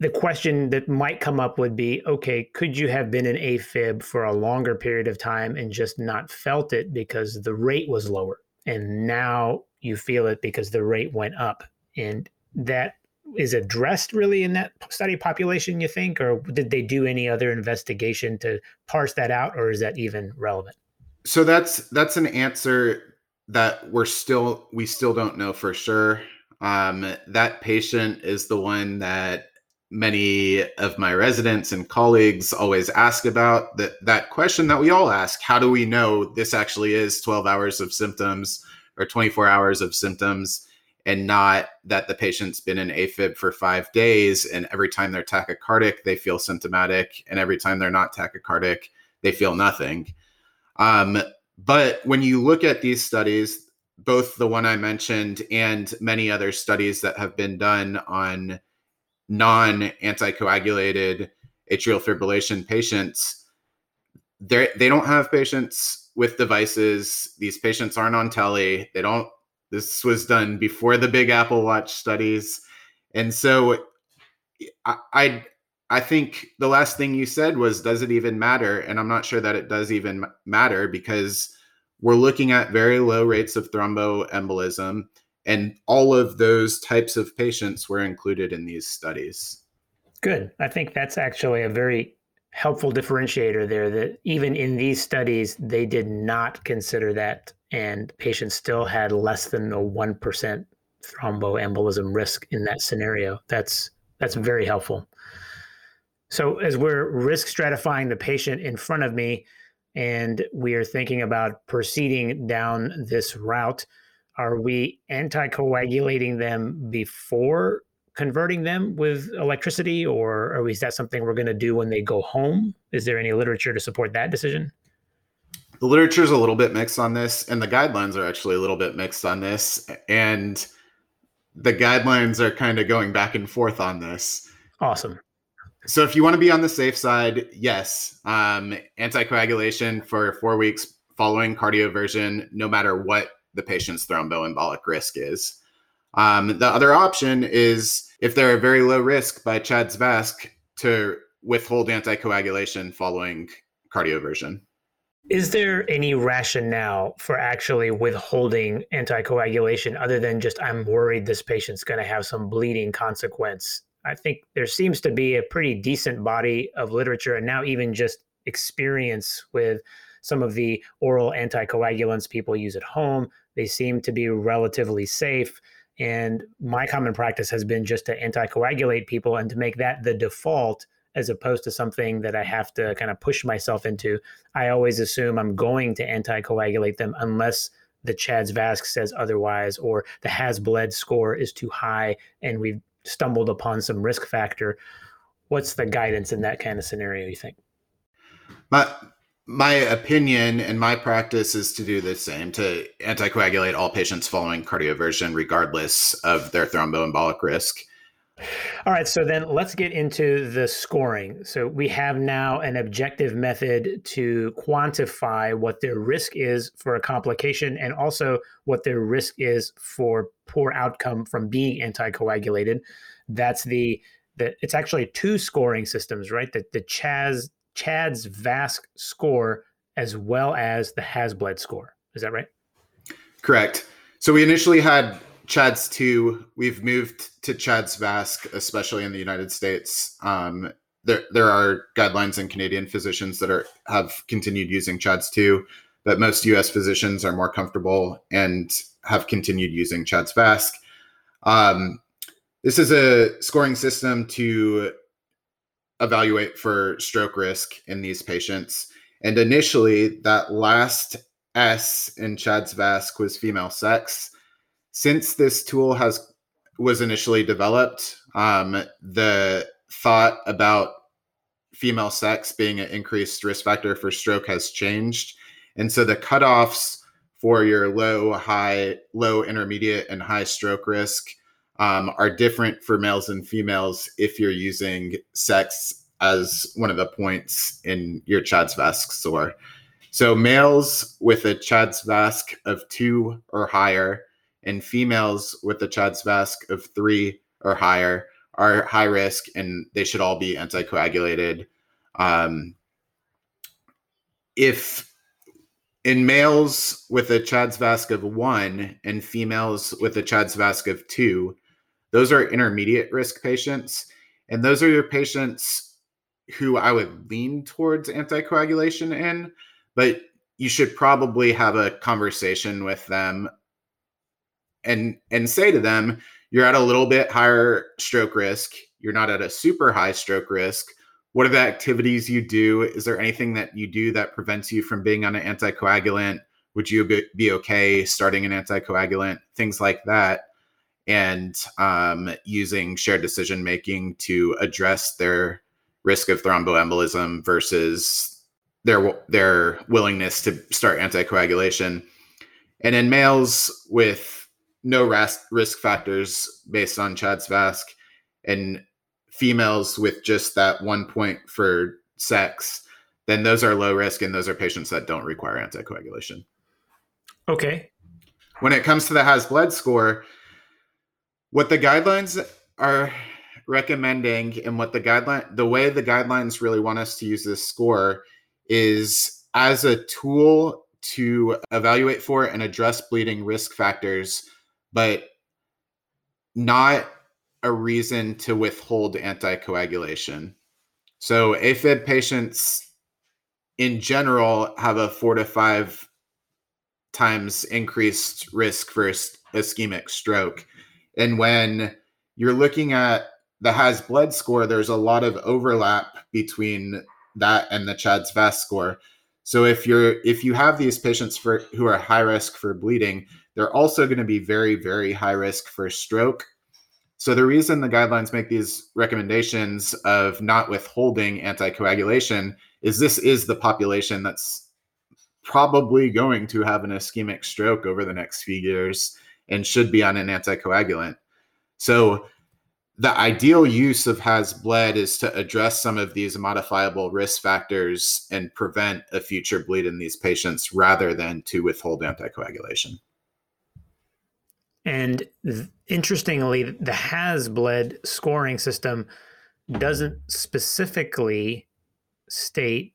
The question that might come up would be okay, could you have been in AFib for a longer period of time and just not felt it because the rate was lower? And now you feel it because the rate went up. And that is addressed really in that study population, you think? Or did they do any other investigation to parse that out, or is that even relevant? So that's that's an answer that we're still we still don't know for sure. Um, that patient is the one that many of my residents and colleagues always ask about that that question that we all ask how do we know this actually is 12 hours of symptoms or 24 hours of symptoms and not that the patient's been in AFib for five days and every time they're tachycardic, they feel symptomatic, and every time they're not tachycardic, they feel nothing. Um, but when you look at these studies, both the one I mentioned and many other studies that have been done on non anticoagulated atrial fibrillation patients, they they don't have patients with devices. These patients aren't on telly. They don't. This was done before the big Apple Watch studies, and so I, I I think the last thing you said was, does it even matter? And I'm not sure that it does even matter because we're looking at very low rates of thromboembolism, and all of those types of patients were included in these studies. Good. I think that's actually a very helpful differentiator there that even in these studies, they did not consider that, and patients still had less than a 1% thromboembolism risk in that scenario. That's that's very helpful. So as we're risk stratifying the patient in front of me and we are thinking about proceeding down this route, are we anticoagulating them before converting them with electricity, or, or is that something we're going to do when they go home? Is there any literature to support that decision? The literature is a little bit mixed on this, and the guidelines are actually a little bit mixed on this. And the guidelines are kind of going back and forth on this. Awesome. So, if you want to be on the safe side, yes, um, anticoagulation for four weeks following cardioversion, no matter what the patient's thromboembolic risk is. Um, the other option is if they're a very low risk by CHA2DS2-VASc to withhold anticoagulation following cardioversion. Is there any rationale for actually withholding anticoagulation other than just I'm worried this patient's going to have some bleeding consequence? I think there seems to be a pretty decent body of literature and now even just experience with some of the oral anticoagulants people use at home. They seem to be relatively safe. And my common practice has been just to anticoagulate people and to make that the default as opposed to something that I have to kind of push myself into. I always assume I'm going to anticoagulate them unless the CHA2DS2-VASc says otherwise or the has bled score is too high and we've stumbled upon some risk factor. What's the guidance in that kind of scenario, you think? My opinion and my practice is to do the same to anticoagulate all patients following cardioversion, regardless of their thromboembolic risk. All right, so then let's get into the scoring. So we have now an objective method to quantify what their risk is for a complication and also what their risk is for poor outcome from being anticoagulated. That's the the it's actually two scoring systems, right? The the Chaz CHA2DS2-VASc score as well as the HAS-BLED score. Is that right? Correct. So we initially had CHADS 2. We've moved to CHA2DS2-VASc, especially in the United States. Um, there, there are guidelines in Canadian physicians that are have continued using CHADS 2, but most US physicians are more comfortable and have continued using CHA2DS2-VASc. Um, this is a scoring system to evaluate for stroke risk in these patients. And initially, that last S in CHA2DS2-VASc was female sex since this tool has was initially developed, um, the thought about female sex being an increased risk factor for stroke has changed, and so the cutoffs for your low, high, low, intermediate, and high stroke risk um, are different for males and females if you're using sex as one of the points in your CHA2DS2-VASc score. So males with a CHA2DS2-VASc of two or higher and females with a CHA2DS2-VASc of three or higher are high risk and they should all be anticoagulated. Um, if in males with a CHA2DS2-VASc of one and females with a CHA2DS2-VASc of two, those are intermediate risk patients. And those are your patients who I would lean towards anticoagulation in, but you should probably have a conversation with them and and say to them you're at a little bit higher stroke risk. You're not at a super high stroke risk. What are the activities you do? Is there anything that you do that prevents you from being on an anticoagulant? Would you be okay starting an anticoagulant? Things like that and um, using shared decision making to address their risk of thromboembolism versus their their willingness to start anticoagulation and in males with no risk risk factors based on CHA2DS2-VASc, and females with just that one point for sex, then those are low risk and those are patients that don't require anticoagulation. Okay. When it comes to the has bled score, what the guidelines are recommending and what the guideline the way the guidelines really want us to use this score is as a tool to evaluate for and address bleeding risk factors but not a reason to withhold anticoagulation. So, AFib patients in general have a four to five times increased risk for ischemic stroke. And when you're looking at the has bled score, there's a lot of overlap between that and the CHA2DS2-VASc score. So if you're if you have these patients for who are high risk for bleeding, they're also going to be very, very high risk for stroke. So, the reason the guidelines make these recommendations of not withholding anticoagulation is this is the population that's probably going to have an ischemic stroke over the next few years and should be on an anticoagulant. So, the ideal use of has bled is to address some of these modifiable risk factors and prevent a future bleed in these patients rather than to withhold anticoagulation. And th- interestingly, the HAS-BLED scoring system doesn't specifically state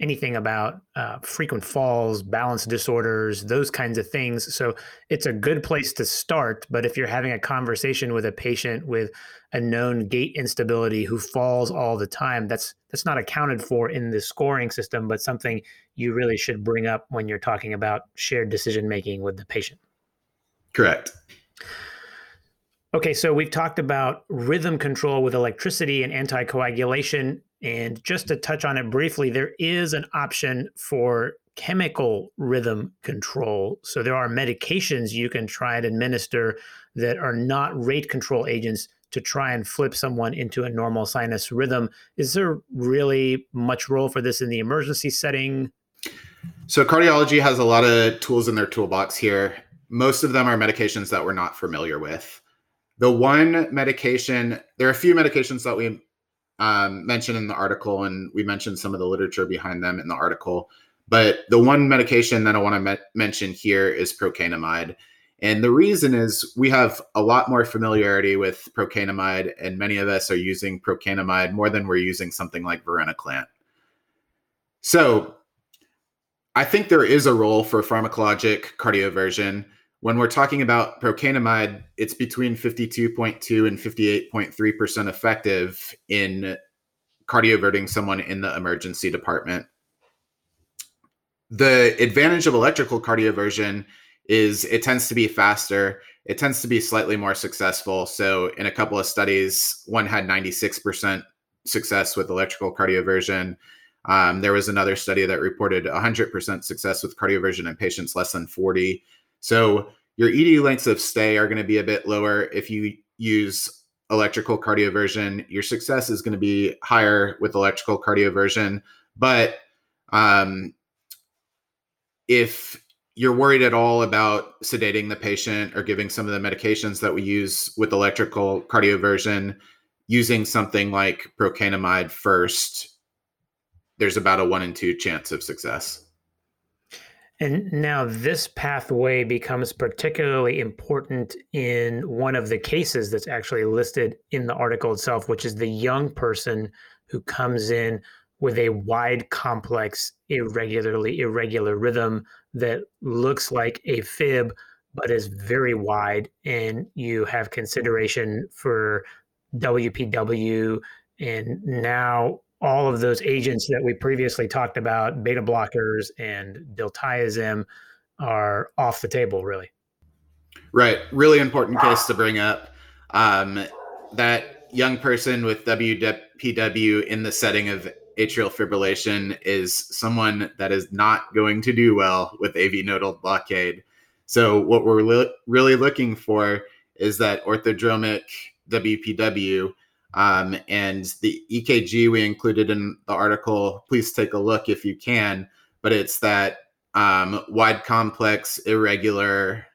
anything about uh, frequent falls, balance disorders, those kinds of things. So it's a good place to start. But if you're having a conversation with a patient with a known gait instability who falls all the time, that's that's not accounted for in the scoring system, but something you really should bring up when you're talking about shared decision making with the patient. Correct. Okay, so we've talked about rhythm control with electricity and anticoagulation. And just to touch on it briefly, there is an option for chemical rhythm control. So there are medications you can try and administer that are not rate control agents to try and flip someone into a normal sinus rhythm. Is there really much role for this in the emergency setting? So cardiology has a lot of tools in their toolbox here. Most of them are medications that we're not familiar with. The one medication, there are a few medications that we um, mentioned in the article, and we mentioned some of the literature behind them in the article. But the one medication that I want to me- mention here is procainamide. And the reason is we have a lot more familiarity with procainamide, and many of us are using procainamide more than we're using something like vernakalant. So I think there is a role for pharmacologic cardioversion. When we're talking about procainamide, it's between 52.2 and 58.3% effective in cardioverting someone in the emergency department. The advantage of electrical cardioversion is it tends to be faster, it tends to be slightly more successful. So, in a couple of studies, one had 96% success with electrical cardioversion. Um, there was another study that reported 100% success with cardioversion in patients less than 40. So your ED lengths of stay are going to be a bit lower if you use electrical cardioversion. Your success is going to be higher with electrical cardioversion, but um, if you're worried at all about sedating the patient or giving some of the medications that we use with electrical cardioversion, using something like procainamide first, there's about a one in two chance of success. And now this pathway becomes particularly important in one of the cases that's actually listed in the article itself, which is the young person who comes in with a wide, complex, irregularly irregular rhythm that looks like a fib, but is very wide. And you have consideration for WPW and now all of those agents that we previously talked about, beta blockers and diltiazem, are off the table, really. Right. Really important case to bring up. Um, that young person with WPW in the setting of atrial fibrillation is someone that is not going to do well with AV nodal blockade. So, what we're li- really looking for is that orthodromic WPW um, and the EKG we included in the article, please take a look if you can. But it's that um, wide complex, irregular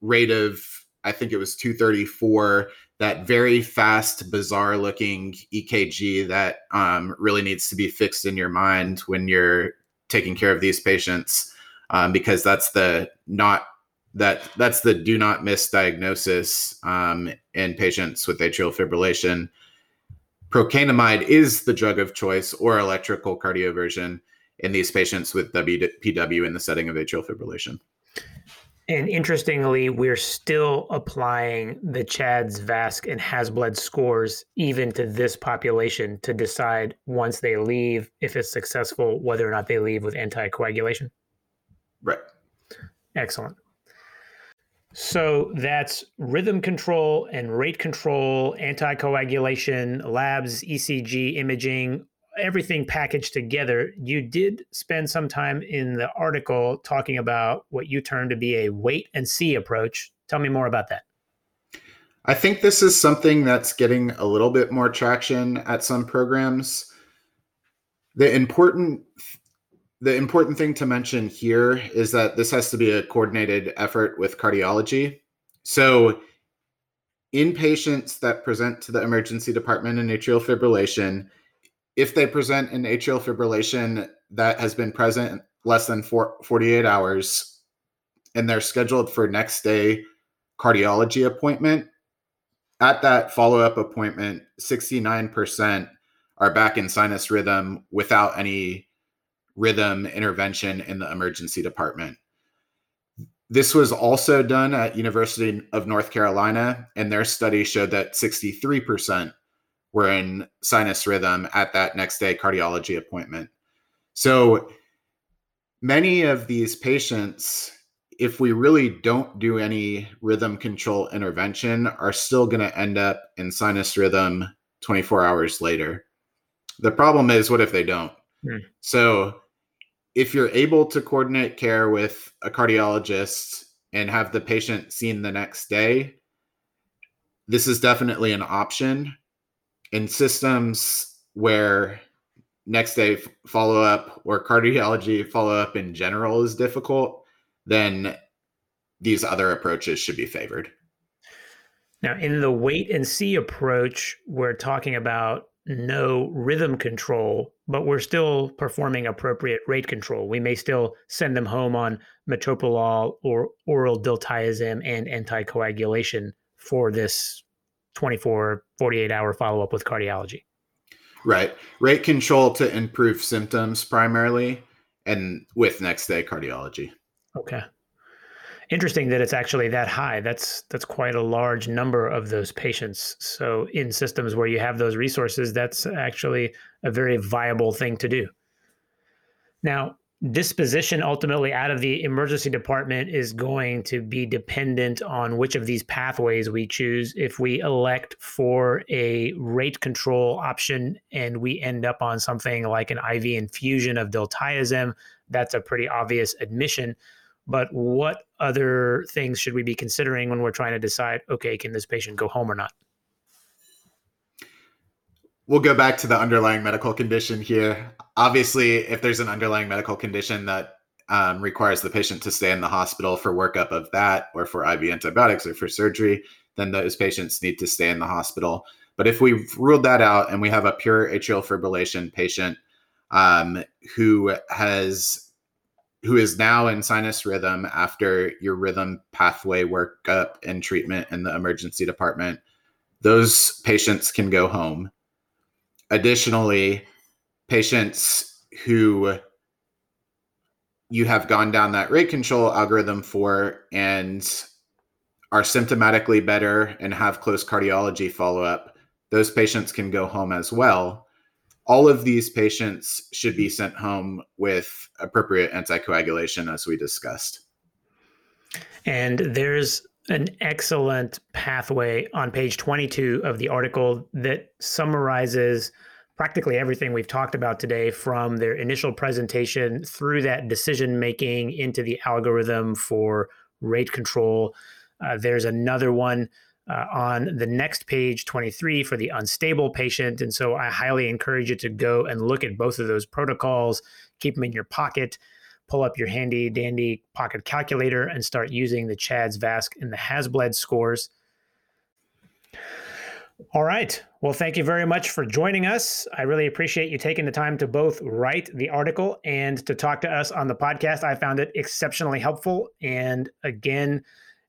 rate of, I think it was 234, that very fast, bizarre looking EKG that um, really needs to be fixed in your mind when you're taking care of these patients, um, because that's the not that that's the do not miss diagnosis um, in patients with atrial fibrillation procainamide is the drug of choice or electrical cardioversion in these patients with WPW in the setting of atrial fibrillation. And interestingly, we're still applying the CHADS, VASC, and HAS-BLED scores even to this population to decide once they leave, if it's successful, whether or not they leave with anticoagulation. Right. Excellent. So that's rhythm control and rate control, anticoagulation, labs, ECG, imaging, everything packaged together. You did spend some time in the article talking about what you term to be a wait and see approach. Tell me more about that. I think this is something that's getting a little bit more traction at some programs. The important the important thing to mention here is that this has to be a coordinated effort with cardiology. So, in patients that present to the emergency department in atrial fibrillation, if they present in atrial fibrillation that has been present less than four, 48 hours and they're scheduled for next day cardiology appointment, at that follow up appointment, 69% are back in sinus rhythm without any rhythm intervention in the emergency department. This was also done at University of North Carolina, and their study showed that 63% were in sinus rhythm at that next day cardiology appointment. So many of these patients if we really don't do any rhythm control intervention, are still going to end up in sinus rhythm 24 hours later. The problem is, what if they don't? Hmm. So, if you're able to coordinate care with a cardiologist and have the patient seen the next day, this is definitely an option. In systems where next day follow up or cardiology follow up in general is difficult, then these other approaches should be favored. Now, in the wait and see approach, we're talking about no rhythm control, but we're still performing appropriate rate control. We may still send them home on metoprolol or oral diltiazem and anticoagulation for this 24, 48 hour follow up with cardiology. Right. Rate control to improve symptoms primarily and with next day cardiology. Okay. Interesting that it's actually that high. That's that's quite a large number of those patients. So in systems where you have those resources, that's actually a very viable thing to do. Now, disposition ultimately out of the emergency department is going to be dependent on which of these pathways we choose. If we elect for a rate control option and we end up on something like an IV infusion of diltiazem, that's a pretty obvious admission but what other things should we be considering when we're trying to decide okay can this patient go home or not? We'll go back to the underlying medical condition here. Obviously if there's an underlying medical condition that um, requires the patient to stay in the hospital for workup of that or for iv antibiotics or for surgery then those patients need to stay in the hospital. But if we've ruled that out and we have a pure atrial fibrillation patient um, who has who is now in sinus rhythm after your rhythm pathway workup and treatment in the emergency department, those patients can go home. Additionally, patients who you have gone down that rate control algorithm for and are symptomatically better and have close cardiology follow up, those patients can go home as well all of these patients should be sent home with appropriate anticoagulation, as we discussed. And there's an excellent pathway on page 22 of the article that summarizes practically everything we've talked about today from their initial presentation through that decision making into the algorithm for rate control. Uh, there's another one uh, on the next page 23 for the unstable patient. And so I highly encourage you to go and look at both of those protocols, keep them in your pocket, pull up your handy dandy pocket calculator, and start using the CHADS, VASC, and the HAS-BLED scores. All right. Well, thank you very much for joining us. I really appreciate you taking the time to both write the article and to talk to us on the podcast. I found it exceptionally helpful. And again,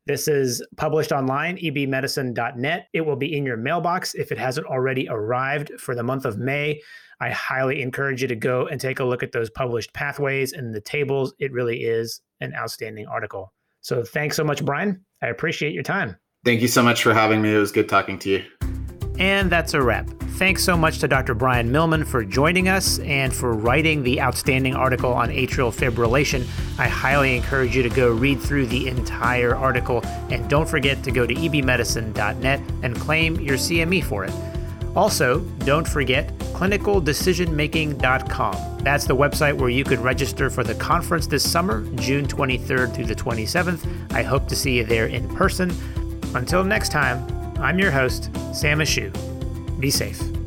this is published online, ebmedicine.net. It will be in your mailbox if it hasn't already arrived for the month of May. I highly encourage you to go and take a look at those published pathways and the tables. It really is an outstanding article. So thanks so much, Brian. I appreciate your time. Thank you so much for having me. It was good talking to you. And that's a wrap. Thanks so much to Dr. Brian Millman for joining us and for writing the outstanding article on atrial fibrillation. I highly encourage you to go read through the entire article and don't forget to go to ebmedicine.net and claim your CME for it. Also, don't forget clinicaldecisionmaking.com. That's the website where you can register for the conference this summer, June 23rd through the 27th. I hope to see you there in person. Until next time, I'm your host, Sam Ashoo. Be safe.